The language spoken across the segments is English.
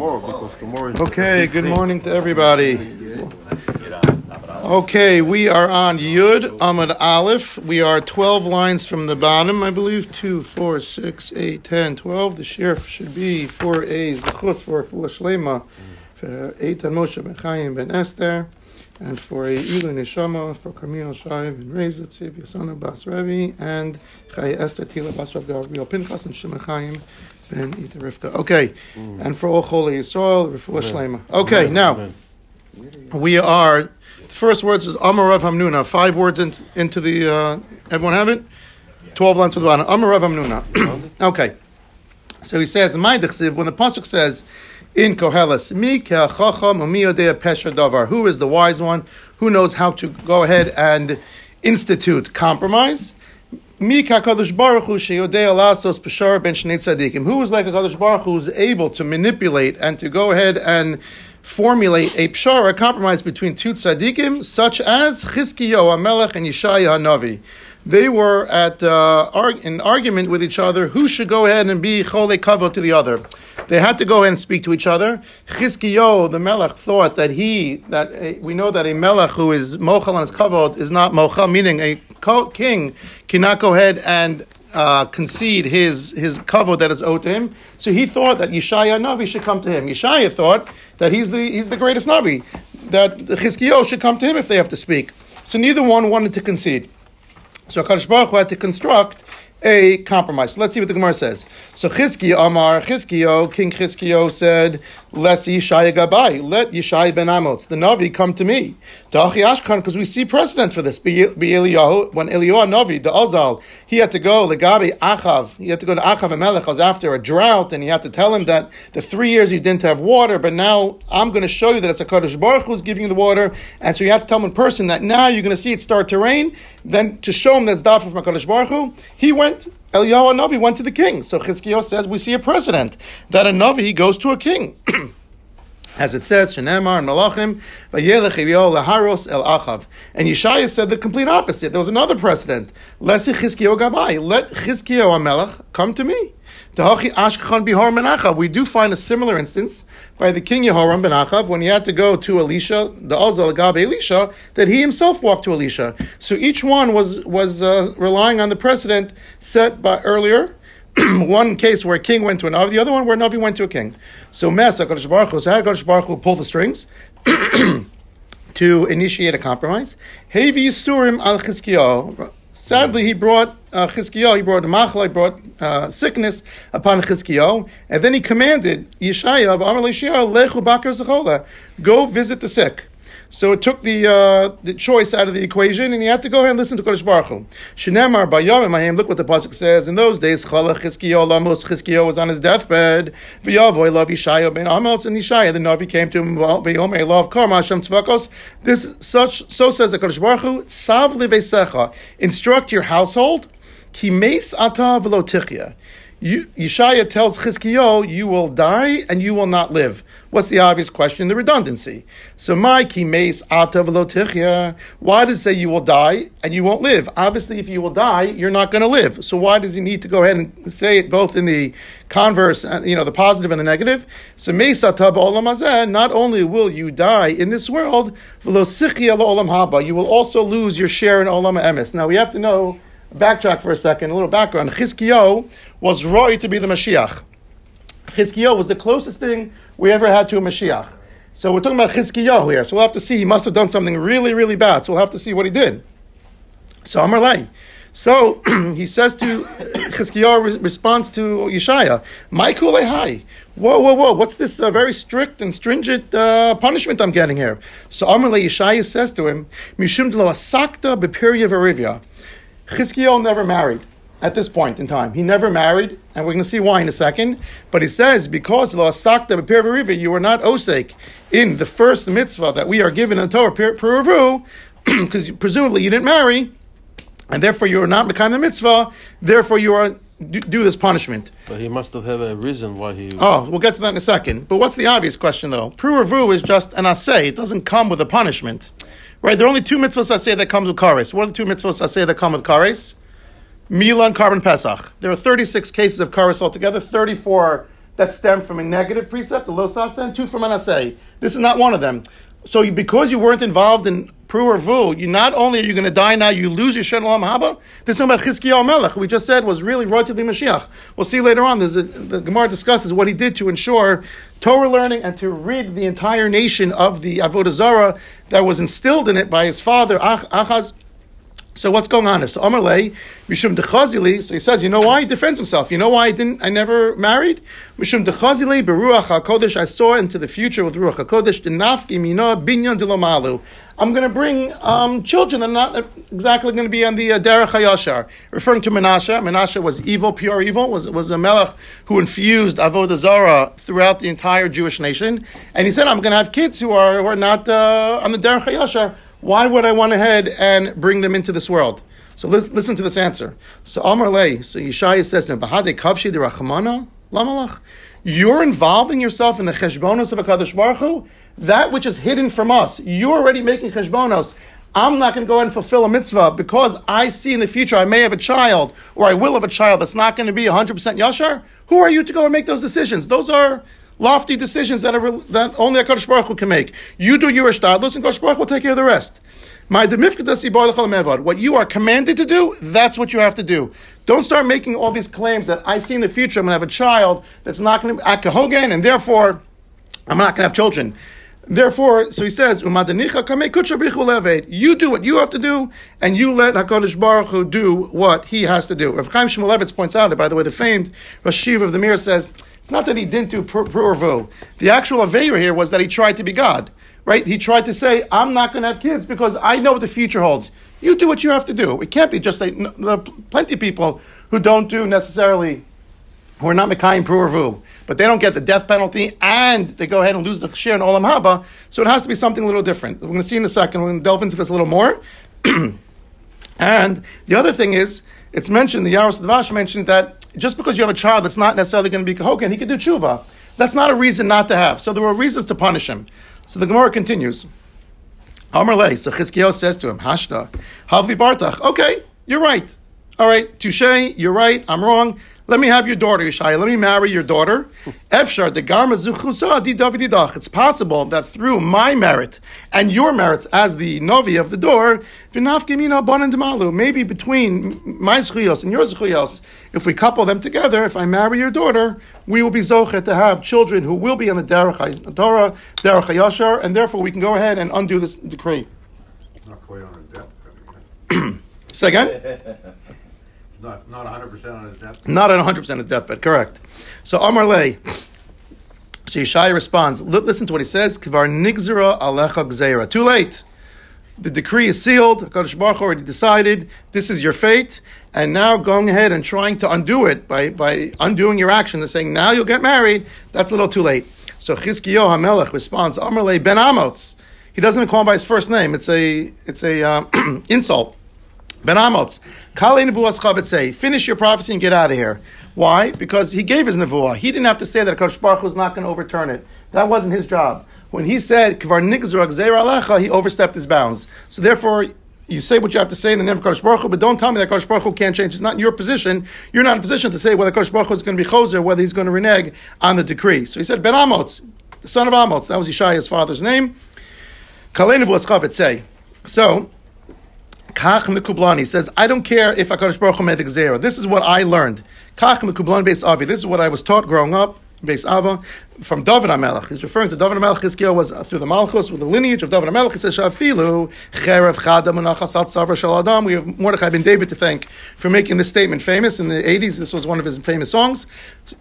tomorrow because tomorrow is. Okay, good morning to everybody. Okay, we are on Yud Amud Aleph. We are 12 lines from the bottom, I believe. 2, 4, 6, 8, 10, 12. The sheriff should be 4 A's, the chus for Shlema, for Eitan Moshe Ben Chaim Ben Esther, and for a Ilu Neshama, for Carmel Shai Ben Reza, Tziv Yasona Bas Revi, and Chaya Esther Tila Bas Rav Gabriel Pinchas, and Shema Chaim Ben Ita Rivka. Okay, and for all Holy Yisrael, Refuah Shlema. Okay, now. We are. The first words is Amarav Hamnuna. Five words into, into the. Uh, everyone have it? Twelve lines with the bottom. Amarav Hamnuna. okay. So he says, "My dechsiv." When the pasuk says, "In Koheles, mi ke'achacham umi yodea pesha davar." Who is the wise one? Who knows how to go ahead and institute compromise? Mi kadosh baruch hu sheyodea lasos peshar ben shnei tzadikim. Who is like a baruch who is able to manipulate and to go ahead and formulate a pshar, a compromise between two tzaddikim, such as Chizkiyo HaMelech and Yeshaya HaNavi. They were at uh, arg- an argument with each other who should go ahead and be chole kavod to the other. They had to go ahead and speak to each other. Chizkiyo, the melech, thought that he that a, we know that a melech who is mochel on his kavod is not mochel, meaning a co- king cannot go ahead and uh, concede his his kavod that is owed to him. So he thought that Yeshaya Navi should come to him. Yeshaya thought that he's the he's the greatest Navi, that Chizkiyo should come to him if they have to speak. So neither one wanted to concede. So Kadosh Baruch Hu had to construct a compromise. Let's see what the Gemara says. So Chizkiyo Amar Chizkiyo, King Chizkiyo said, "Let Yeshaya Gabai, let Yeshaya ben Amos, the Navi, come to me." Dachi Ashkan, because we see precedent for this. When Eliyahu Navi, the Azal, he had to go Legabi Achav, he had to go to Achav and Melech after a drought, and he had to tell him that the three years you didn't have water, but now I'm going to show you that it's a Kadosh Baruch who's giving you the water, and so you have to tell him in person that now you're going to see it start to rain. Then to show him that's dafa from Kadosh Baruch Hu, he went. Eliyahu Navi went to the king. So Chizkiyo says we see a precedent that a Navi goes to a king. As it says, Shenemar and Malachim, Vayelech Eliyahu laharos el Achav. And Yeshaya said the complete opposite. There was another precedent. Lesi Chizkiyo Gabai. Let Chizkiyo HaMelech come to me. We do find a similar instance by the king Yehoram ben Achav when he had to go to Elisha, the Azal Gabe Elisha, that he himself walked to Elisha. So each one was was uh, relying on the precedent set by earlier. one case where a king went to an Navi, the other one where a Navi went to a king. So Mesa Kadosh Baruch Hu, so how Kadosh Baruch Hu pull the strings to initiate a compromise? Hevi Yisurim al Chizkiyahu. Sadly, he brought uh, Chizkiyahu, he brought Machla, he brought uh, sickness upon Chizkiyahu, and then he commanded Yeshaya of Amar Lechu Bakar Zechola, go visit the sick. So it took the uh, the choice out of the equation, and he had to go ahead and listen to Kodesh Baruch Hu. Shinemar Bayom Mahim. Look what the pasuk says. In those days, Chala Chizkiyo Lamos Chizkiyo was on his deathbed. V'yavoy love Yishaya ben Amos and Yishaya. The Navi came to him. V'yom I love Karma Hashem Tzvakos. This such so says the Kodesh Baruch Hu. Sav. Instruct your household. Ki meis ata v'lo. Yeshaya tells Chizkiyo, you will die and you will not live. What's the obvious question? The redundancy. So, my kimes atav Why does it say you will die and you won't live? Obviously, if you will die, you're not going to live. So, why does he need to go ahead and say it both in the converse, uh, you know, the positive and the negative? So, meis atav olam Not only will you die in this world, olam haba. You will also lose your share in olam emes. Now, we have to know backtrack for a second, a little background. Chizkiyo was Roy to be the Mashiach. Chizkiyo was the closest thing we ever had to a Mashiach. So we're talking about Chizkiyo here. So we'll have to see. He must have done something really, really bad. So we'll have to see what he did. So Amar Lai. So he says to Chizkiyahu re- responds to Yeshaya, "My kulei Whoa, whoa, whoa! What's this uh, very strict and stringent uh, punishment I'm getting here?" So Amar Yeshaya says to him, "Mishum asakta bepirya verivya." Chizkiyahu never married at this point in time. He never married, and we're going to see why in a second. But he says, because lo asakta b'pir you were not osek in the first mitzvah that we are given in the Torah, piravu, because presumably you didn't marry, and therefore you are not becoming the mitzvah, therefore you are do, do, this punishment. But he must have had a reason why he. Oh, we'll get to that in a second. But what's the obvious question, though? Pruavu is just an assay. It doesn't come with a punishment. Right? There are only two mitzvahs say that comes with kares. What are the two mitzvahs say that come with kares? Mila and Korban Pesach. There are 36 cases of kares altogether, 34 that stem from a negative precept, the and two from an asay. This is not one of them. So you, because you weren't involved in pru or vu, you not only are you going to die now, you lose your shalom haba. This is about Chizkiyahu Melech, we just said was really right to be Mashiach. We'll see later on. A, the Gemara discusses what he did to ensure Torah learning and to rid the entire nation of the avodah zarah that was instilled in it by his father Achaz. So what's going on? So Amalei, Mishum Dechazili, so he says, you know why? He defends himself. You know why I didn't I never married? Mishum Dechazili, Beruach HaKodesh, I saw into the future with Ruach HaKodesh, Denafki Mino Binyan Dilomalu. I'm going to bring um, children that are not exactly going to be on the uh, Derech HaYashar. Referring to Menashe, Menashe was evil, pure evil, was, was a melech who infused Avodah Zarah throughout the entire Jewish nation. And he said, I'm going to have kids who are, who are not uh, on the Derech HaYashar why would I want to head and bring them into this world? So listen to this answer. So Amar Lay, so Yeshaya says, Bahade Kavshi de Rachmana Lamalach. You're involving yourself in the cheshbonos of a Baruch Hu, that which is hidden from us. You're already making cheshbonos. I'm not going to go and fulfill a mitzvah because I see in the future I may have a child or I will have a child that's not going to be 100% yashar. Who are you to go and make those decisions? Those are lofty decisions that, are, that only a Kadosh Baruch Hu can make. You do your shtadlus, and Kadosh Baruch will take care of the rest. What you are commanded to do, that's what you have to do. Don't start making all these claims that I see in the future I'm going to have a child that's not going to be akahogen, and therefore I'm not going to have children. Therefore, so he says, You do what you have to do, and you let HaKadosh Baruch Hu do what he has to do. Rav Chaim Shmulevitz points out, by the way, the famed Rashiv of the Mir says, it's not that he didn't do pru The actual aveira here was that he tried to be God, right? He tried to say, I'm not going to have kids because I know what the future holds. You do what you have to do. It can't be just like, there are plenty of people who don't do necessarily, who are not Mekayim pru but they don't get the death penalty and they go ahead and lose the share in Olam Haba. So it has to be something a little different. We're going to see in a second. We're going to delve into this a little more. and the other thing is, it's mentioned, the Yaros Dvash mentioned that just because you have a child that's not necessarily going to be kahoken, he could do tshuva. That's not a reason not to have. So there were reasons to punish him. So the Gemara continues. Amar Le, so Chizkiyahu says to him, Hashta, Havli Bartach. Okay, you're right. All right, touche, you're right, I'm wrong. Let me have your daughter, Yeshaya. Let me marry your daughter. Efshar de garma di It's possible that through my merit and your merits as the novi of the door, maybe between my zchuyos and your zchuyos, if we couple them together, if I marry your daughter, we will be zochet to have children who will be on the derech Torah, derech Yashar, and therefore we can go ahead and undo this decree. Not quite on his death. Say again. Not not 100 percent on his deathbed. Not on 100 percent of his deathbed. Correct. So Amar Lay. So Yeshaya responds. Listen to what he says. Kvar nigzera alecha gzeira. Too late. The decree is sealed. Hakadosh Baruch already decided this is your fate, and now going ahead and trying to undo it by, by undoing your action and saying now you'll get married. That's a little too late. So Chizkiyo Hamelech responds. Amar Lay ben Amos. He doesn't call him by his first name. It's a it's a uh, insult. Ben Amos, say, finish your prophecy and get out of here. Why? Because he gave his nevuah. He didn't have to say that Kosh Baruch was not going to overturn it. That wasn't his job. When he said Kvar Alecha, he overstepped his bounds. So therefore, you say what you have to say in the name of Kosh Baruch Hu, but don't tell me that Kosh Baruch Hu can't change. It's not your position. You're not in a position to say whether Kosh Baruch Hu is going to be choser, whether he's going to renege on the decree. So he said Ben Amos, the son of Amos. That was Yeshaya's father's name. Kalein say. So Kach Mekublani says, I don't care if HaKadosh Baruch Hu made the Gzera. This is what I learned. Kach Mekublani Beis Avi. This is what I was taught growing up. Beis Ava, from David HaMelech. He's referring to David HaMelech. Chizkiah was through the Malchus, with the lineage of David HaMelech. He says, Shafilu, Cherev Chadam Menachasat Savar Shal Adam. We have Mordechai ben David to thank for making this statement famous. In the 80s, this was one of his famous songs.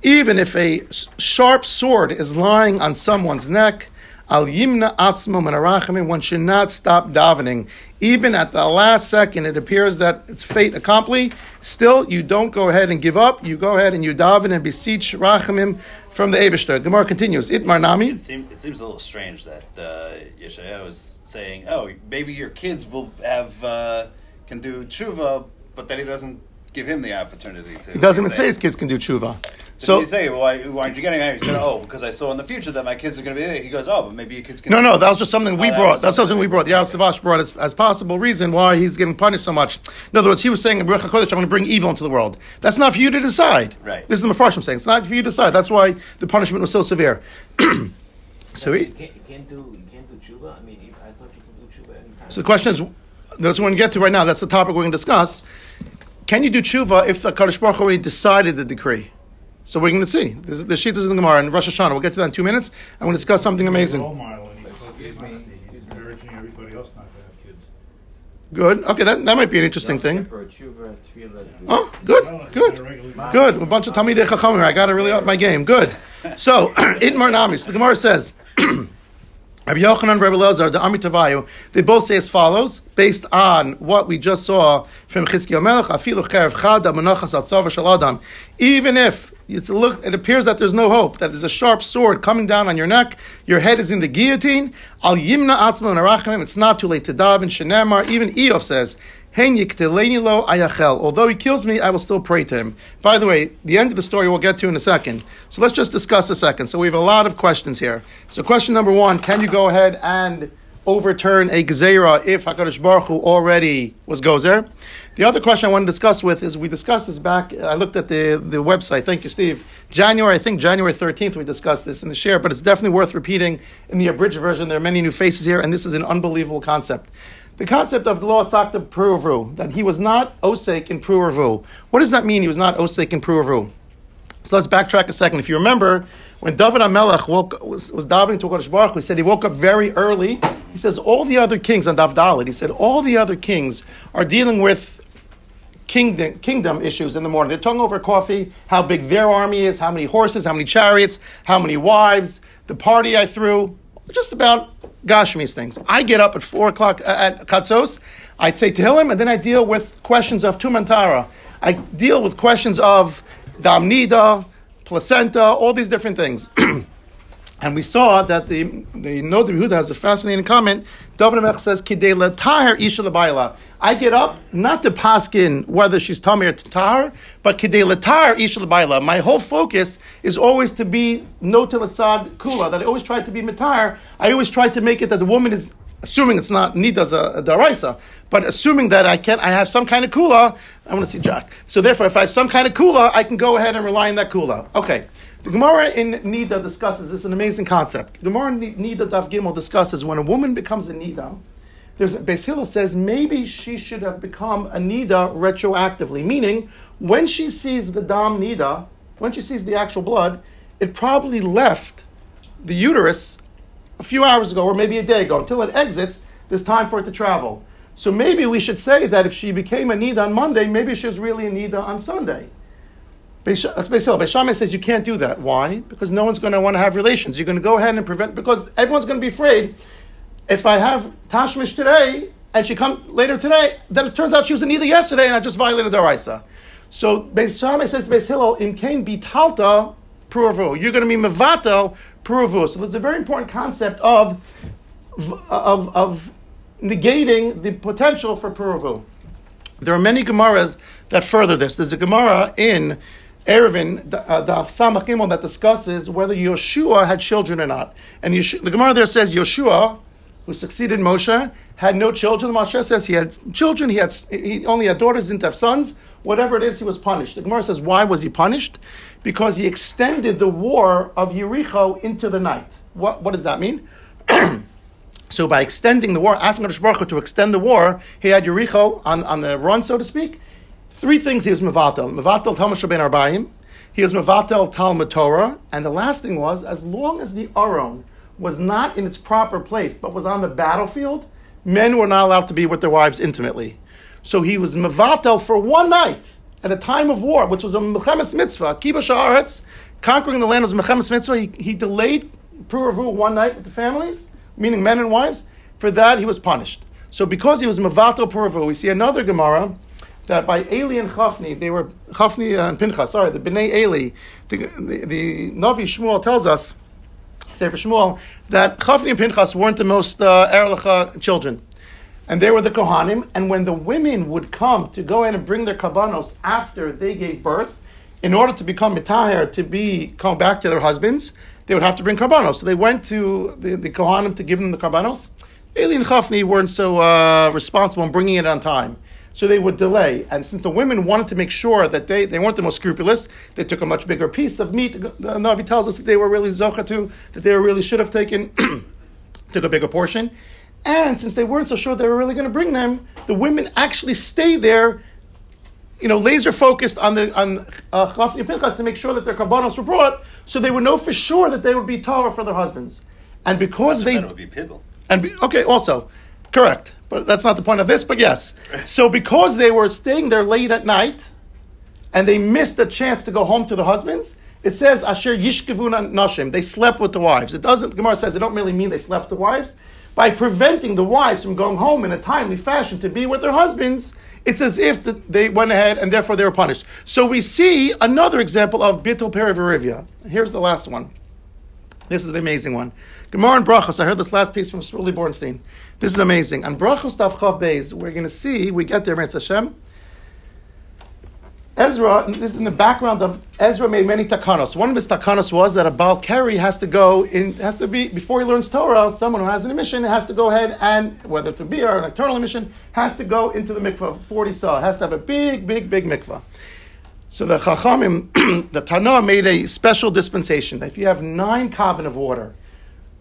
Even if a sharp sword is lying on someone's neck, Al yimna atzmo menarachim. One should not stop davening, even at the last second. It appears that it's fate accomplished. Still, you don't go ahead and give up. You go ahead and you daven and beseech rachamim from the Eibushter. Gemara continues. Itmar nami. It, seem, it seems a little strange that uh, Yeshaya was saying, "Oh, maybe your kids will have uh, can do tshuva," but then he doesn't give him the opportunity to. It doesn't even say his kids can do tshuva. So So you say, why, why aren't you getting married? He said, oh, because I saw in the future that my kids are going to be there. He goes, oh, but maybe your kids can. no, no, that was just something we Oh, that brought. was That's something we brought. The Yaros Dvash brought as, as possible reason why he's getting punished so much. In other words, he was saying, I'm going to bring evil into the world." That's not for you to decide. Right. This is the Mepharshim saying it's not for you to decide. That's why the punishment was so severe. so he, you can't, you can't do you can't do tshuva. I mean, you- I thought you could do tshuva anytime. So the question is, that's what we're going to get to right now. That's the topic we're going to discuss. Can you do tshuva if the Kadosh Baruch Hu already decided the decree? So we're going to see. This is, the sheet is in the Gemara and Rosh Hashanah. We'll get to that in two minutes. I'm going to discuss something amazing. model, and he's focused- everybody else not to have kids. Good. Okay, that, that might be an interesting thing. Kippur, tshuva, tefillah, Oh, good, good, not a regular- good. A bunch of Talmidei Chachamim. I got to really up my game. Good. So, Itmar Namis. The Gemara says, Rabbi Yochanan and Rabbi Lezer, the Amitavayu, they both say as follows, based on what we just saw from Chizkiyahu Melech, Even if look, it appears that there's no hope, that there's a sharp sword coming down on your neck, your head is in the guillotine, Al Yimna Atzma Narachim, it's not too late to daven, Shenemar, even Eof says, Although he kills me, I will still pray to him. By the way, the end of the story we'll get to in a second. So let's just discuss a second. So we have a lot of questions here. So question number one: Can you go ahead and overturn a gezerah if Hakadosh Baruch Hu already was gozer? The other question I want to discuss with is we discussed this back. I looked at the the website. Thank you, Steve. January, I think January thirteenth, we discussed this in the share, but it's definitely worth repeating in the abridged version. There are many new faces here, and this is an unbelievable concept. The concept of Lo Asakta Pruavu, that he was not Osek in Pruavu. What does that mean, he was not Osek in Pruavu? So let's backtrack a second. If you remember, when David HaMelech woke, was, was davening to Kodesh Baruch he said he woke up very early. He says all the other kings on Davdalit, he said all the other kings are dealing with kingdom, kingdom issues in the morning. They're talking over coffee, how big their army is, how many horses, how many chariots, how many wives, the party I threw, just about Gashmi's things. I get up at 4 o'clock uh, at Katzos, I'd say Tehillim, and then I deal with questions of Tumantara. I deal with questions of Damnida, placenta, all these different things. And we saw that the the Nod Yehuda has a fascinating comment. David Melech says, "Kidei letahar isha lebayla." I get up not to paskin whether she's tamir or tahar, but kidei letahar isha lebayla. My whole focus is always to be no tilatzad kula. That I always try to be mitar. I always try to make it that the woman is assuming it's not nidas a daraisa, but assuming that I can I have some kind of kula. I want to see Jack. So therefore, if I have some kind of kula, I can go ahead and rely on that kula. Okay. The Gemara in Nida discusses this, an amazing concept. The Gemara in Nida Daf Gimel discusses when a woman becomes a Nida, there's Beis Hillel says maybe she should have become a Nida retroactively, meaning when she sees the Dam Nida, when she sees the actual blood, it probably left the uterus a few hours ago or maybe a day ago. Until it exits, there's time for it to travel. So maybe we should say that if she became a Nida on Monday, maybe she was really a Nida on Sunday. That's Beis Hillel. Beis Shammai says you can't do that. Why? Because no one's going to want to have relations. You're going to go ahead and prevent, because everyone's going to be afraid. If I have Tashmish today and she comes later today, then it turns out she was in either yesterday and I just violated the Raisa. So Beis Shammai says to Beis Hillel, Im kain bitalta pruvu. You're going to be mevatel pruvu. So there's a very important concept of, of, of negating the potential for pruvu. There are many Gemaras that further this. There's a Gemara in Eruvin, the uh, Daf Samach that discusses whether Yeshua had children or not. And Yeshu- the Gemara there says Yeshua, who succeeded Moshe, had no children. Moshe says he had children, he, had, he only had daughters, didn't have sons. Whatever it is, he was punished. The Gemara says, why was he punished? Because he extended the war of Yericho into the night. What, what does that mean? So by extending the war, asking Baruch Hu to extend the war, he had Yericho on, on the run, so to speak. Three things he was mevatel. Mevatel Talmud Shabbat Arbaim. He was mevatel Talmud Torah. And the last thing was, as long as the Aron was not in its proper place, but was on the battlefield, men were not allowed to be with their wives intimately. So he was mevatel for one night at a time of war, which was a mechemes mitzvah, kibbutz haaretz, conquering the land was mechemes mitzvah. He, he delayed Puravu one night with the families, meaning men and wives. For that, he was punished. So because he was mevatel Puravu, we see another Gemara that by Eli and Chafni, they were Chafni and Pinchas, sorry, the Bnei Eli, the, the, the Navi Shmuel tells us, Sefer Shmuel, that Chafni and Pinchas weren't the most uh, Erlecha children. and they were the Kohanim. And when the women would come to go in and bring their karbanos after they gave birth, in order to become mitahir, to be come back to their husbands, they would have to bring karbanos. So they went to the, the Kohanim to give them the karbanos. Eli and Chafni weren't so uh, responsible in bringing it on time. So they would delay. And since the women wanted to make sure that they, they weren't the most scrupulous, they took a much bigger piece of meat. The Navi tells us that they were really zochatu, that they really should have taken, took a bigger portion. And since they weren't so sure they were really going to bring them, the women actually stayed there you know, laser focused on the on uh, Chafni Pinchas to make sure that their karbanos were brought, so they would know for sure that they would be Torah for their husbands. And because they would be and be, okay, also correct, but that's not the point of this. But yes, so because they were staying there late at night, and they missed a chance to go home to the husbands, it says Asher Yishkevuna Nashim. They slept with the wives. It doesn't. Gemara says it don't really mean they slept with the wives. By preventing the wives from going home in a timely fashion to be with their husbands, it's as if the, they went ahead and therefore they were punished. So we see another example of Bittul Perivarivia. Here's the last one. This is the amazing one. Gemara and Brachos. I heard this last piece from Shmuley Bornstein. This is amazing. On Brachos Daf Chav Beis, we're going to see, we get there, Mitzvah Hashem. Ezra, this is in the background of Ezra made many takanos. One of his takanos was that a Baal Keri has to go in, has to be, before he learns Torah, someone who has an emission has to go ahead and, whether it's a beer or an eternal emission, has to go into the mikvah, 40 saw, has to have a big, big, big mikvah. So the Chachamim, the Tanah made a special dispensation that if you have nine carbon of water,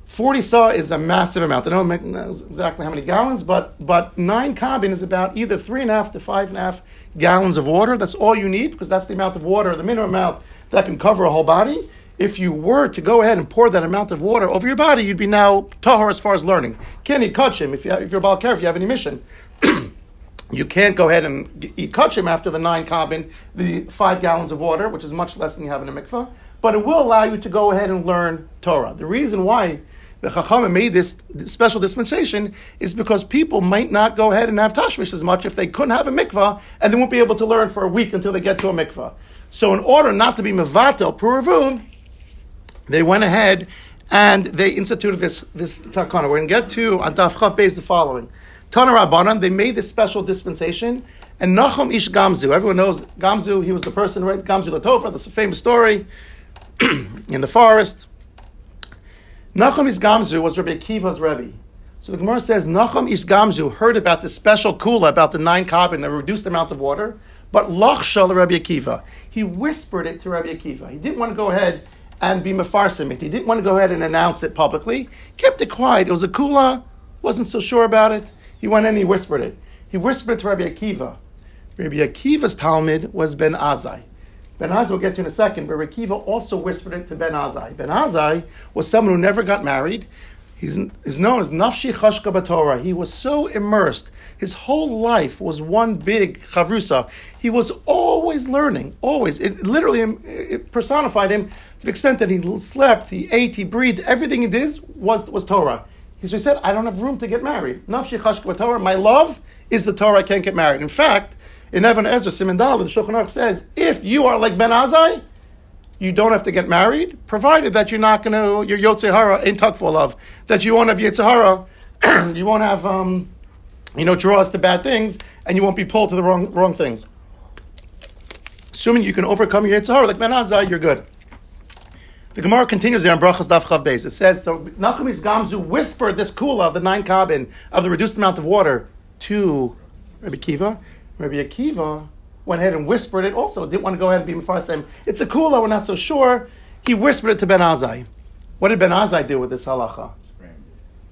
40 saw is a massive amount. I don't know exactly how many gallons, but, but nine carbon is about either three and a half to five and a half gallons of water. That's all you need because that's the amount of water, the minimum amount that can cover a whole body. If you were to go ahead and pour that amount of water over your body, you'd be now tahor as far as learning. Can't eat kachim if, you have, if you're care, if you have any mission. you can't go ahead and eat kachim after the nine carbon, the five gallons of water, which is much less than you have in a mikveh. But it will allow you to go ahead and learn Torah. The reason why the Chachamim made this special dispensation is because people might not go ahead and have tashmish as much if they couldn't have a mikvah and they won't be able to learn for a week until they get to a mikvah. So in order not to be mevatel puravu, they went ahead and they instituted this this takana. We're going to get to on Daf the following. Tana Rabbanan, they made this special dispensation, and Nachum Ish Gamzu. Everyone knows Gamzu. He was the person, right? Gamzu Latofa. That's a famous story in the forest. Nachum Ish Gamzu was Rabbi Akiva's Rebbe. So the Gemara says Nachum Ish Gamzu heard about the special kula about the nine carbon, the reduced amount of water, but Lachshal Rabbi Akiva. He whispered it to Rabbi Akiva. He didn't want to go ahead and be mefarsim it. He didn't want to go ahead and announce it publicly. Kept it quiet. It was a kula. Wasn't so sure about it. He went in and he whispered it. He whispered it to Rabbi Akiva. Rabbi Akiva's Talmud was Ben Azai. Ben Azai we'll get to in a second, but Rabbi Akiva also whispered it to Ben Azai. Ben Azai was someone who never got married. He's known as Nafshi Chashka Batorah. He was so immersed. His whole life was one big chavrusa. He was always learning, always. It literally um, it personified him to the extent that he slept, he ate, he breathed. Everything he did was, was Torah. So he said, I don't have room to get married. Nafshi Chashka Batorah. My love is the Torah. I can't get married. In fact, in Even HaEzer Simendal, the Shulchan Aruch says, if you are like Ben Azai, you don't have to get married, provided that you're not going to, your Yotzei Hara in Tukful of, that you won't have Yetzirah, you won't have, um, you know, draws to bad things, and you won't be pulled to the wrong, wrong things. Assuming you can overcome your Yetzirah like Ben Azai, you're good. The Gemara continues there on Brachas Daf Chav Beis. It says, so Nachum Gamzu whispered this kula of the nine carbon of the reduced amount of water to Rabbi Akiva. Rabbi Akiva went ahead and whispered it also. Didn't want to go ahead and be Mefarsim. It's a kula, we're not so sure. He whispered it to Ben Azai. What did Ben Azai do with this halacha?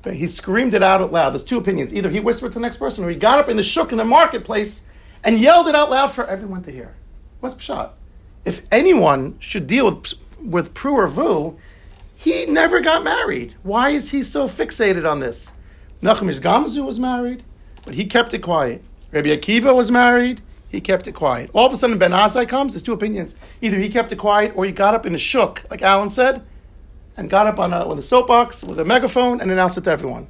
But He screamed it out loud. There's two opinions. Either he whispered to the next person, or he got up in the shuk in the marketplace and yelled it out loud for everyone to hear. What's pshat? If anyone should deal with with pru or vu, he never got married. Why is he so fixated on this? Nachum Gamzu was married, but he kept it quiet. Rabbi Akiva was married, he kept it quiet. All of a sudden, Ben Azai comes. There's two opinions. Either he kept it quiet, or he got up in a shook, like Alan said, and got up on a, a soapbox with a megaphone and announced it to everyone.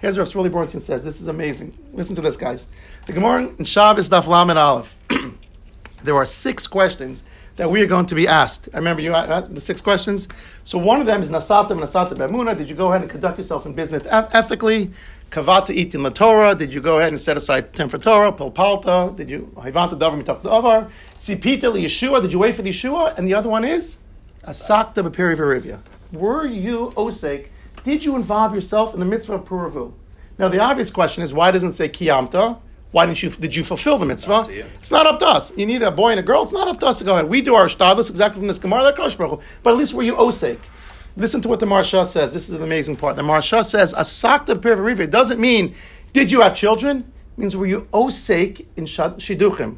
Here's what Shmuley Bornstein says. This is amazing. Listen to this, guys. The Gemara in Shabbos Daf Lamed Aleph. there are six questions that we are going to be asked. I remember you asked the six questions. So one of them is Nasata Nasata Bemuna. Did you go ahead and conduct yourself in business eth- ethically? Kavata itin Torah. Did you go ahead and set aside time for Torah? Pilpalta. Did you Hivanta davar mitak davar? Sipita Yeshua. Did you wait for the Yeshua? And the other one is Asakta b'peri v'rivya. Were you osek? Did you involve yourself in the mitzvah of puravu? Now the obvious question is why doesn't it say kiyamta? Why didn't you? Did you fulfill the mitzvah? you. It's not up to us. You need a boy and a girl. It's not up to us to go ahead. We do our shtadlis exactly from this gemara. That Kosh Baruch Hu. But at least were you osek? Listen to what the Maharsha says. This is an amazing part. The Maharsha says, "Asakta It doesn't mean did you have children. It means were you osek in shiduchim?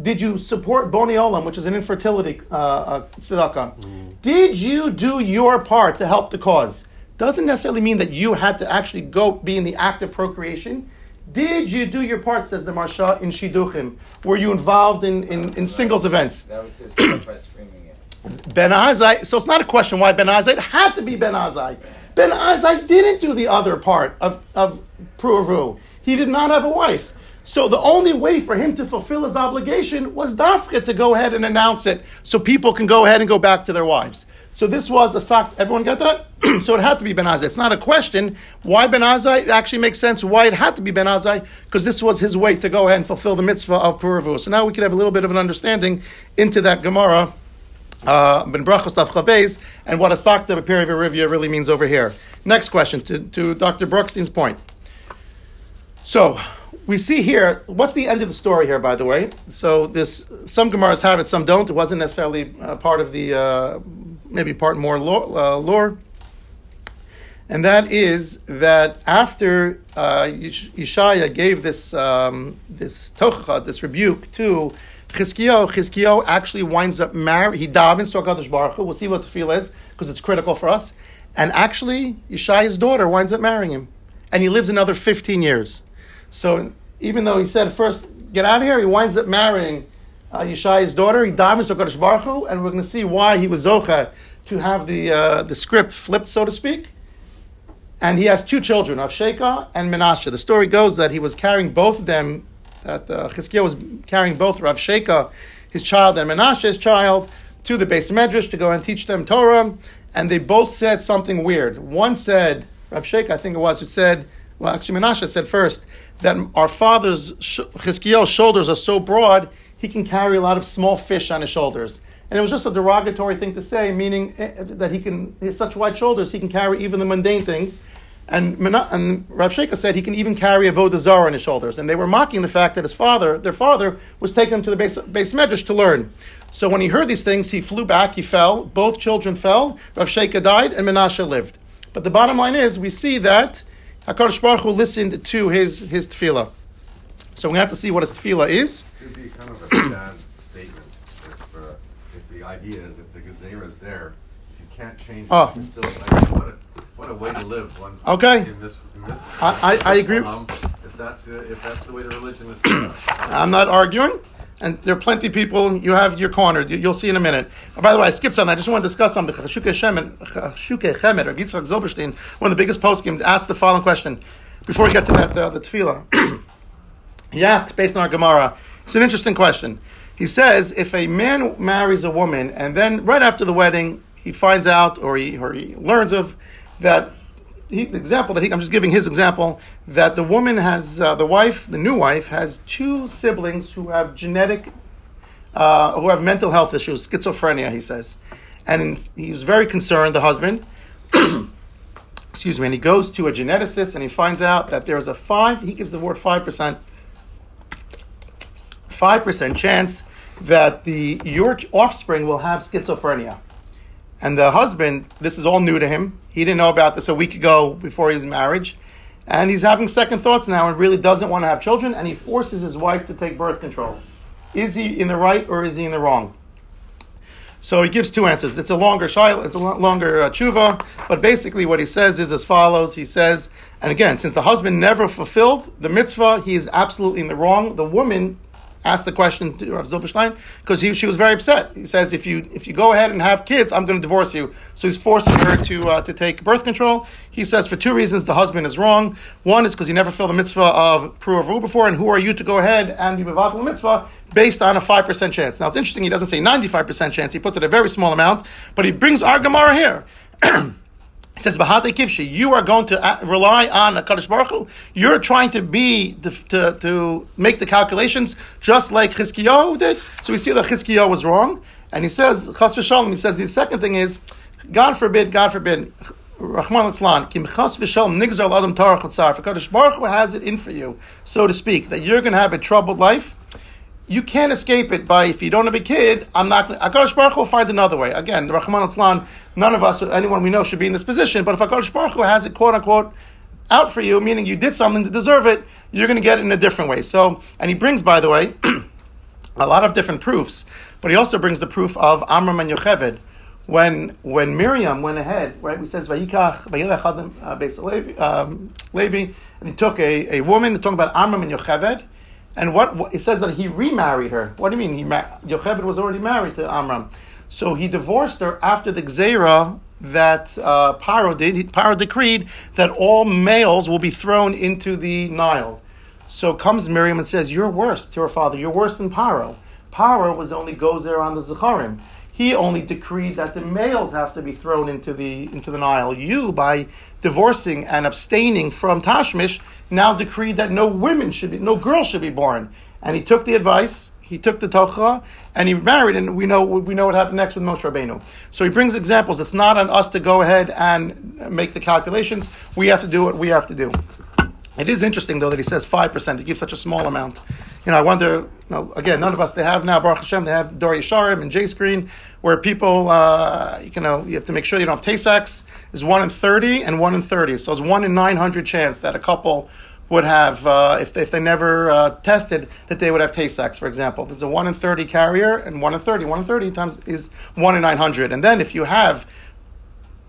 Did you support Bonei Olam, which is an infertility uh, uh, tzedakah? Did you do your part to help the cause? Doesn't necessarily mean that you had to actually go be in the act of procreation. Did you do your part, says the Maharsha, in Shiduchim? Were you involved in, in, in singles events? That was his part by screaming it. Ben Azai, so it's not a question why Ben Azai, it had to be Ben Azai. Ben Azai didn't do the other part of, of Pruvu. He did not have a wife. So the only way for him to fulfill his obligation was Dafka to go ahead and announce it so people can go ahead and go back to their wives. So this was a sock. Everyone get that? so it had to be Ben Azai. It's not a question why Ben Azai. It actually makes sense why it had to be Ben Azai because this was his way to go ahead and fulfill the mitzvah of Puravu. So now we can have a little bit of an understanding into that Gemara Ben Brachos Tav Chabez, and what a sakta of a Rivia really means over here. Next question to, to Dr. Brookstein's point. So we see here, what's the end of the story here, by the way? So this, some Gemaras have it, some don't. It wasn't necessarily uh, part of the, uh, maybe part more lore, uh, lore. And that is that after uh, Yeshaya gave this um, this tochacha, this rebuke to Chizkiyahu, Chizkiyahu actually winds up married. He davens to Hakadosh Baruch Hu. We'll see what the feel is because it's critical for us. And actually, Yeshaya's daughter winds up marrying him, and he lives another fifteen years. So even though he said first get out of here, he winds up marrying uh, Yeshaya's daughter. He davens to Hakadosh Baruch Hu, and we're going to see why he was zocha to have the uh, the script flipped, so to speak and he has two children, Avsheka and Menashe. The story goes that he was carrying both of them, that uh, Chizkiah was carrying both Rav Sheka, his child, and Menashe, his child, to the base medrash to go and teach them Torah, and they both said something weird. One said, Rav Sheka, I think it was, who said, well, actually Menashe said first, that our father's, Chizkiah's shoulders are so broad, he can carry a lot of small fish on his shoulders. And it was just a derogatory thing to say, meaning eh, that he can, he has such wide shoulders, he can carry even the mundane things. And, and Rav Sheka said he can even carry a Vodah Zarah on his shoulders. And they were mocking the fact that his father, their father, was taking him to the base, base medrash to learn. So when he heard these things, he flew back, he fell. Both children fell. Rav Sheka died, and Menashe lived. But the bottom line is, we see that HaKadosh Baruch Hu listened to his, his tefillah. So we have to see what his tefillah is. It would be kind of a sad statement if, uh, if the idea is if the Gezerah is there, if you can't change it, Oh. still like, what what a way to live one's Okay. in this, in this I- I- I agree. realm, if that's the, if that's the way the religion is. I'm not arguing, and there are plenty of people. You have your corner. You, will see in a minute. Oh, by the way, I skipped something. I just want to discuss something. Chashukei Chemed, Rav Yitzchak Zilberstein, one of the biggest poskim, asked the following question before we get to that uh, the tefillah. he asked based on our Gemara. It's an interesting question. He says if a man marries a woman and then right after the wedding he finds out or he or he learns of that he, the example that he, I'm just giving his example that the woman has uh, the wife, the new wife, has two siblings who have genetic, uh, who have mental health issues, schizophrenia. He says, and he was very concerned. The husband, excuse me, and he goes to a geneticist and he finds out that there's a five. He gives the word five percent, five percent chance that the your offspring will have schizophrenia. And the husband, this is all new to him. He didn't know about this a week ago before his marriage. And he's having second thoughts now and really doesn't want to have children. And he forces his wife to take birth control. Is he in the right or is he in the wrong? So he gives two answers. It's a longer shaila, it's a longer uh, tshuva, but basically what he says is as follows. He says, and again, since the husband never fulfilled the mitzvah, he is absolutely in the wrong. The woman asked the question to Rav Zilberstein because she was very upset. He says, if you if you go ahead and have kids, I'm going to divorce you. So he's forcing her to uh, to take birth control. He says for two reasons the husband is wrong. One is because he never filled the mitzvah of Pruavu before, and who are you to go ahead and be Mevatel mitzvah based on a 5% chance? Now it's interesting, he doesn't say 95% chance, he puts it a very small amount, but he brings our Gemara here. He says, "Bahate kivshi, you are going to uh, rely on a Kaddish Baruch Hu. You're trying to be to, to, to make the calculations just like Chizkiyahu did. So we see that Chizkiyahu was wrong, and he says, Chas v'shalom. He says the second thing is, God forbid, God forbid, Rahman Litzlan, Kim Chas v'shalom nigzar l'adam tarach If Kaddish Baruch Hu has it in for you, so to speak, that you're going to have a troubled life you can't escape it by if you don't have a kid. I'm not. Hakadosh Baruch will find another way. Again, the Rahman Atzlan. None of us, or anyone we know, should be in this position. But if Hakadosh Baruch Hu has it, quote unquote, out for you, meaning you did something to deserve it, you're going to get it in a different way. So, and he brings, by the way, a lot of different proofs. But he also brings the proof of Amram and Yocheved. When when Miriam went ahead, right? We says Vayikach Vayilach Adam uh, um, Levi, and he took a, a woman. Talking about Amram and Yocheved and what, it says that he remarried her. What do you mean? He was already married to Amram, so he divorced her after the gzeira that uh, Paro did. Paro decreed that all males will be thrown into the Nile. So comes Miriam and says, "You're worse to your father. You're worse than Paro. Paro was only goes there on the Zacharim." he only decreed that the males have to be thrown into the into the Nile. You, by divorcing and abstaining from Tashmish, now decreed that no women should be, no girls should be born. And he took the advice. He took the tocha and he married, and we know we know what happened next with Moshe Rabbeinu. So he brings examples. It's not on us to go ahead and make the calculations. We have to do what we have to do. It is interesting though that he says five percent. He gives such a small amount. You know, I wonder. You know, again, none of us they have now. Baruch Hashem, they have Dor Yeshorim and J Screen, where people, uh, you know, you have to make sure you don't have Tay-Sachs. Is one in thirty and one in thirty. So it's one in nine hundred chance that a couple would have, uh, if, if they never uh, tested, that they would have Tay-Sachs, for example. There's a 1 in 30 carrier, and 1 in 30. 1 in 30 times is 1 in 900. And then if you have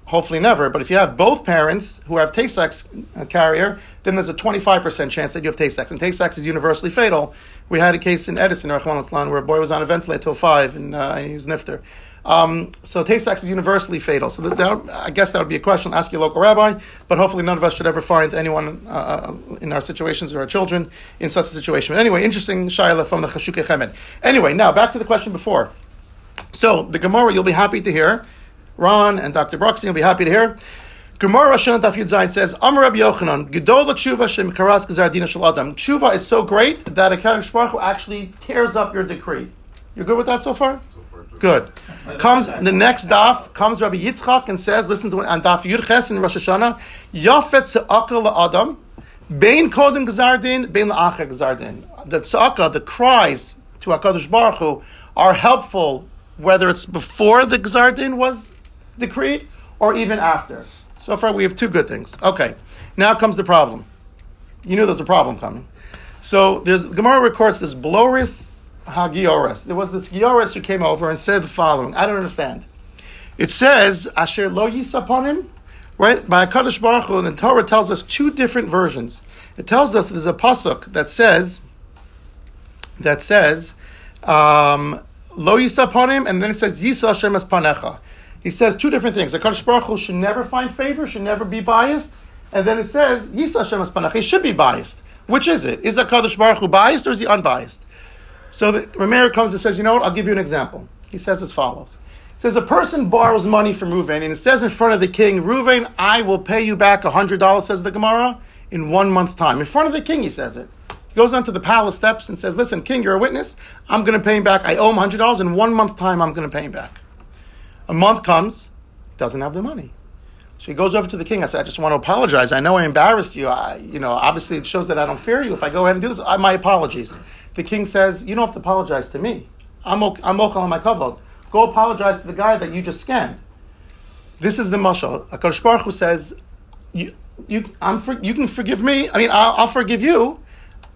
hopefully never, but if you have both parents who have Tay-Sachs uh, carrier, then there's a 25% chance that you have Tay-Sachs. And Tay-Sachs is universally fatal. We had a case in Edison, where a boy was on a ventilator till 5 and, uh, and he was nifter. Um, so Tay-Sachs is universally fatal. So that, that, I guess that would be a question. Ask your local rabbi, but hopefully none of us should ever find anyone uh, uh in our situations or our children in such a situation. But anyway, interesting shaila from the Chashukei Chemed. Anyway, now back to the question before. So the Gemara, you'll be happy to hear, Ron and Dr. Broxy will be happy to hear. Gemara Rashon Daf Yud says, Amar Rabbi Yochanan, Gedol tshuva shem karas gazardina shel adam. Tshuva is so great that a Kadosh Baruch actually tears up your decree. You're good with that so far? Good. Comes the next daf comes Rabbi Yitzchak and says, listen to it on daf Yud Ches in Rosh Hashanah, Yafet se'aka Adam, bein kodem gazardin, bein la'acher gazardin. The tzaka, the cries to Hakadosh Baruch Hu, are helpful whether it's before the gazardin was decreed or even after. So far, we have two good things. Okay, now comes the problem. You knew there's a problem coming. So there's Gemara records this Bloris Hagioris. There was this Gioris who came over and said the following. I don't understand. It says Asher Lo Yisaponim, right? By Kaddish Baruch Hu, and the Torah tells us two different versions. It tells us there's a pasuk that says that says um, Lo Yisaponim, and then it says Yisa Hashem Panecha he says two different things. The Kaddish Baruch Hu should never find favor, should never be biased. And then it says, Yisa Hashem Espanach, he should be biased. Which is it? Is a Kaddish Baruch Hu biased or is he unbiased? So the Rameir comes and says, you know what, I'll give you an example. He says as follows. He says, a person borrows money from Ruvain and says in front of the king, Ruvain, I will pay you back $100, says the Gemara, in one month's time. In front of the king, he says it. He goes onto the palace steps and says, listen, king, you're a witness. I'm going to pay him back. I owe him $100. In one month's time, I'm going to pay him back. A month comes, doesn't have the money. So he goes over to the king. I said, I just want to apologize. I know I embarrassed you. I, you know, obviously it shows that I don't fear you. If I go ahead and do this, I, my apologies. The king says, you don't have to apologize to me. I'm okay, I'm okay on my kavod. Go apologize to the guy that you just scammed. This is the mashal. Akadosh Baruch Hu says, you, you, I'm for, you can forgive me. I mean, I'll, I'll forgive you,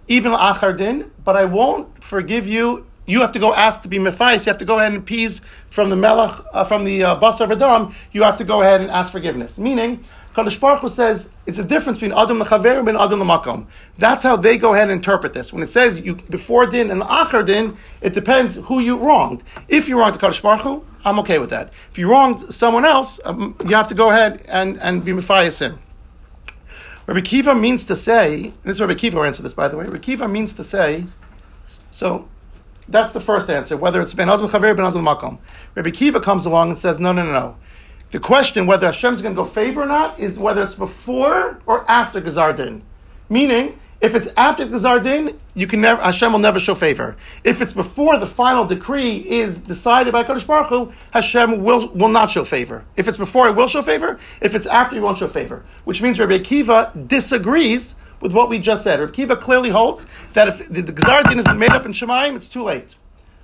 even achardin, but I won't forgive you you have to go ask to be mefais. You have to go ahead and appease from the melech, uh, from the uh, basar v'dam. You have to go ahead and ask forgiveness. Meaning, Kadosh Baruch Hu says it's a difference between Adam Lechaver and Adam Lemakom. That's how they go ahead and interpret this. When it says you before din and achar din, it depends who you wronged. If you wronged the Kadosh Baruch Hu, I'm okay with that. If you wronged someone else, um, you have to go ahead and, and be Matthias him. Rabbi Kiva means to say, this is Rabbi Kiva who answered this, by the way. Rabbi Kiva means to say, so that's the first answer, whether it's Ben Adam Chaver, Ben Adam Makom. Rabbi Kiva comes along and says, no, no, no, no. The question whether Hashem is going to go favor or not is whether it's before or after Gazar Din. Meaning, if it's after Gazar Din, you can never, Hashem will never show favor. If it's before the final decree is decided by Kodesh Baruch Hu, Hashem will, will not show favor. If it's before, it will show favor. If it's after, he won't show favor. Which means Rabbi Akiva disagrees with what we just said. Rabbi Akiva clearly holds that if the, the Gazar Din been made up in Shemaim, it's too late.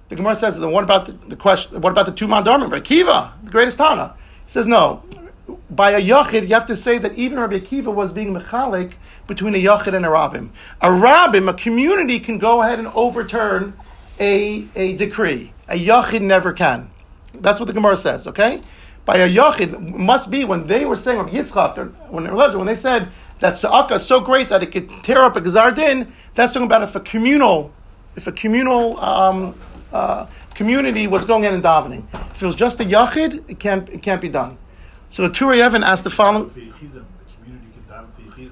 The Gemara says, then what about the, the question, what about the two mandarmim? Rabbi Akiva, the greatest Tana. Says, no. By a yachid, you have to say that even Rabbi Akiva was being mechalik between a yachid and a rabbim. A rabbim, a community, can go ahead and overturn a, a decree. A yachid never can. That's what the Gemara says, okay? By a yachid, must be when they were saying, Rabbi Yitzchak, when, when they said that Sa'aka is so great that it could tear up a Gazar Din, that's talking about if a communal, if a communal um, uh, community was going in and davening. If it was just a yachid, it can't, it can't be done. So the Turei Even asked the following.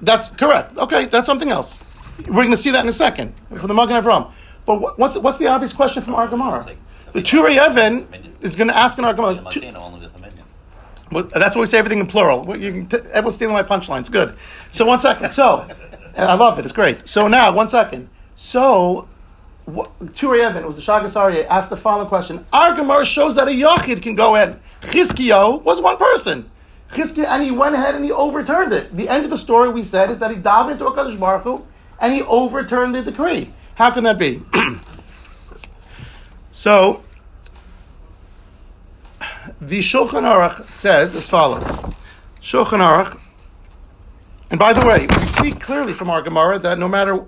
That's correct. Okay, that's something else. We're going to see that in a second from the Magen Avram. But what's what's the obvious question from our Gemara? The Turei Even is going to ask in our Gemara. Well, that's why we say everything in plural. Well, you can t- everyone's stealing my punchlines. Good. So one second. So I love it. It's great. So now one second. So Turei Even, it was the Shagas Aryeh, asked the following question. Our Gemara shows that a Yachid can go in. Chizkiyo was one person. Chizkiyo, and he went ahead and he overturned it. The end of the story, we said, is that he dived into a Kadosh Baruch Hu, and he overturned the decree. How can that be? so, the Shulchan Aruch says as follows. Shulchan Aruch, and by the way, we see clearly from our Gemara that no matter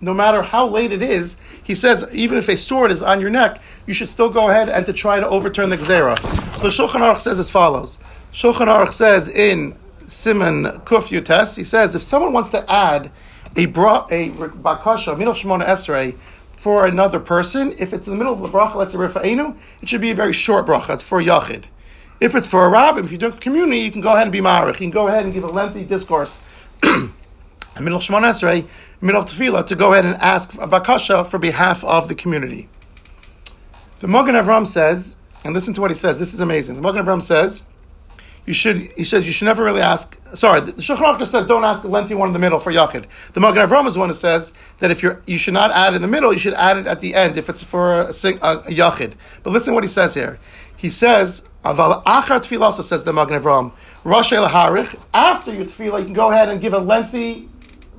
no matter how late it is, he says even if a sword is on your neck, you should still go ahead and to try to overturn the gzera. So Shulchan Aruch says as follows. Shulchan Aruch says in Simon Kuf Yutes, he says if someone wants to add a bra, a bakasha middle shmona esrei for another person, if it's in the middle of the bracha, let's say rifa'enu, it should be a very short bracha. It's for yachid. If it's for a rabim, if you do a community, you can go ahead and be marich. You can go ahead and give a lengthy discourse. middle shmona esrei middle of tefillah to go ahead and ask a bakasha for behalf of the community. The Magen Avram says, and listen to what he says. This is amazing. The Magen Avram says, you should. He says you should never really ask. Sorry, the Shulchan says don't ask a lengthy one in the middle for yachid. The Magen Avram is one who says that if you're, you should not add in the middle. You should add it at the end if it's for a, a, a yachid. But listen what he says here. He says aval achar tefillah says the Magen Avram. Rosh el harich after your tefillah you can go ahead and give a lengthy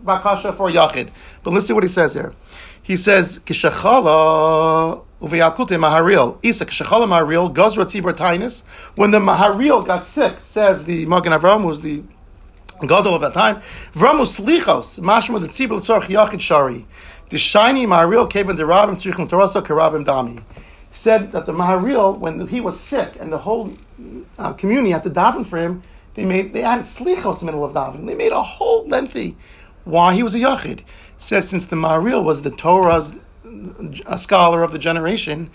bakasha for yachid. But listen to what he says here. He says, Kishachala uviyakute maharil. Isa kishachala maharil, gozra tzibur tainis. When the maharil got sick, says the Magen Avram, was the gadol of that time, Vramus lichos, mashma the tzibur l'tzorch yachid shari. The shiny maharil came in the rabim tzrichim terasa karabim dami. Said that the maharil, when he was sick and the whole uh, community had to daven for him, they made they added slichos in the middle of davening. They made a whole lengthy why he was a Yachid. Says since the Maharil was the Torah's a scholar of the generation,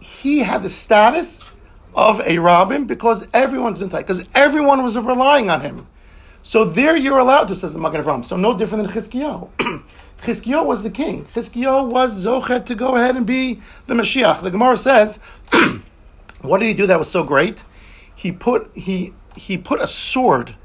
he had the status of a rabim because everyone's in because everyone was relying on him. So there you're allowed to, says the Magen Avram. So no different than Chizkiyahu. Chizkiyahu was the king. Chizkiyahu was Zochet to go ahead and be the Mashiach. The Gemara says, what did he do that was so great? He put he he put a sword.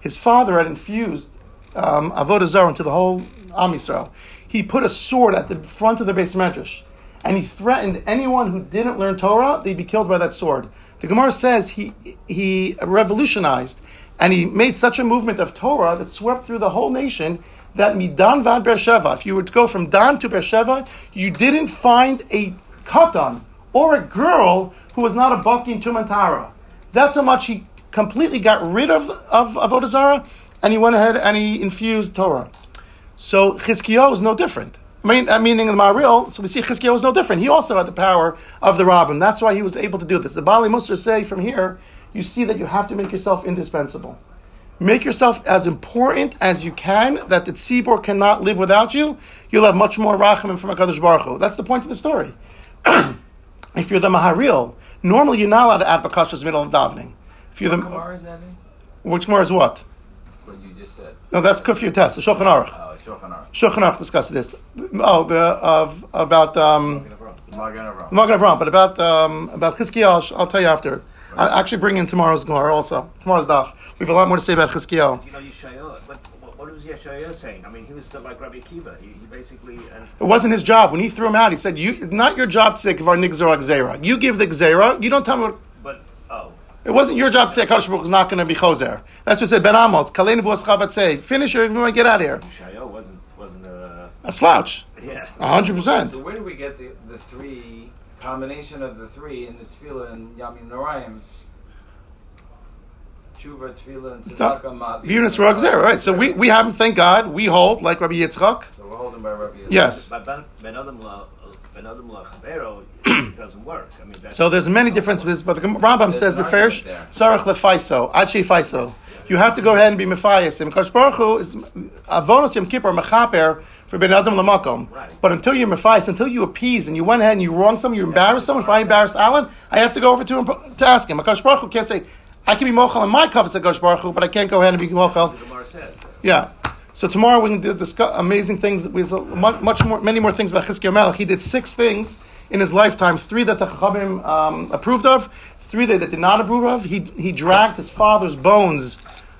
His father had infused um, Avodah Zarah into the whole Am Yisrael. He put a sword at the front of the base of medrash, and he threatened anyone who didn't learn Torah, they'd be killed by that sword. The Gemara says he he revolutionized and he made such a movement of Torah that swept through the whole nation that Midan Vad Beersheva, if you were to go from Dan to Beersheva, you didn't find a katan or a girl who was not a Baki and Tumantara. That's how much he completely got rid of, of, of Avodah Zarah and he went ahead and he infused Torah. So Chizkiyahu is no different. I mean, meaning the Maharil, so we see Chizkiyahu was no different. He also had the power of the Rabim. That's why he was able to do this. The Baalei Mussar say from here, you see that you have to make yourself indispensable. Make yourself as important as you can that the tzibur cannot live without you. You'll have much more rachamim from HaKadosh Baruch Hu. That's the point of the story. if you're the Maharil, normally you're not allowed to add bakashas in middle of davening. If you're the, Gemara is that in? which more is what? What you just said. No, that's Kufir Test, the Shulchan Aruch. Oh, Shulchan Aruch. Shulchan Aruch discussed this. Oh, the of about um, Magen Avraham. I'm not going to wrong, but about um, about Chizkiah, I'll, I'll tell you after. I actually bring in tomorrow's Gemara also. Tomorrow's daf. We have a lot more to say about Chizkiah. You know, Yeshayahu, but what, what was Yeshayahu saying? I mean, he was still like Rabbi Akiva. He, he basically, and It wasn't his job. When he threw him out, he said, "You, it's not your job to say Kvar Nigzor Gzera. You give the Gzera. You don't tell me what." But It wasn't your job to say Kadosh Baruch is not going to be Choser. That's what it said Ben Amotz. Kalein Vos Chavat say. Finish or everyone get out of here. Yeshayahu wasn't wasn't uh, A slouch. yeah. A hundred percent. So where do we get the, the three combination of the three in the tefillah and Yamim Noraim? Tshuva, tefillah, and tzedakah, ma'avim. Venus Rog Zera. Right. So we, we haven't, thank God, we hold, like Rabbi Yitzchak. So we're holding by Rabbi Yisrael. Yes. But Ben Ben Adam La Ben Adam La Chavero it doesn't work. I mean, So there's many differences, but the Rambam says, "Beferish sarach lefaiso, achi faiso." You have to go ahead and be mefayis. And Baruch Hu is avonos yom kippur mechaper for ben adam lamakom. But until you're mefayis, until you appease and you went ahead and you wronged someone, you embarrassed someone. If I embarrassed Alan, I have to go over to him to ask him. Kadosh Baruch Hu can't say, "I can be mochel in my covenant," said Kadosh Baruch Hu, but I can't go ahead and be mochel. Yeah. So tomorrow we can discuss amazing things. We have much, more, many more things about Chizkiah Melech. He did six things in his lifetime. Three that the Chachamim um, approved of, three that they did not approve of. He he dragged his father's bones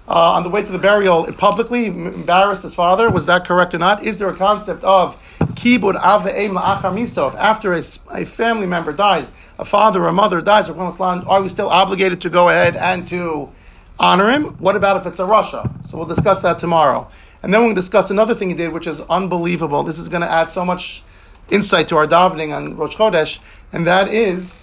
uh, on the way to the burial publicly, embarrassed his father. Was that correct or not? Is there a concept of kibud ave'em la'achar after a, a family member dies, a father or a mother dies, are we still obligated to go ahead and to honor him. What about if it's a rasha? So we'll discuss that tomorrow. And then we'll discuss another thing he did, which is unbelievable. This is going to add so much insight to our davening on Rosh Chodesh, and that is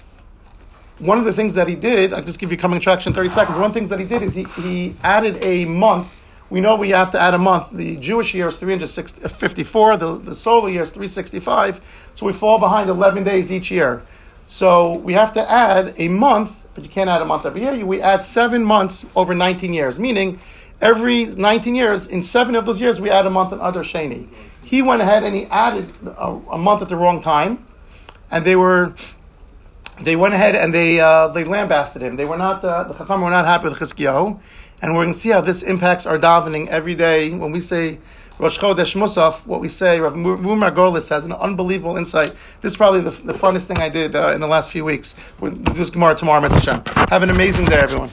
one of the things that he did. I'll just give you coming attraction in 30 seconds. One of the things that he did is he, he added a month. We know we have to add a month. The Jewish year is 354, the, the solar year is 365, so we fall behind 11 days each year. So we have to add a month, but you can't add a month every year. We add seven months over 19 years, meaning every 19 years, in seven of those years, we add a month in Adar Sheni. He went ahead and he added a, a month at the wrong time, and they were they went ahead and they uh, they lambasted him. They were not uh, the Chacham were not happy with Chizkiyahu, and we're going to see how this impacts our davening every day when we say Rosh Chodesh Musaf. What we say, Rav Mumar Gorlis has an unbelievable insight. This is probably the, the funnest thing I did uh, in the last few weeks. We'll do this Gemara tomorrow, Mitzvah Have an amazing day, everyone.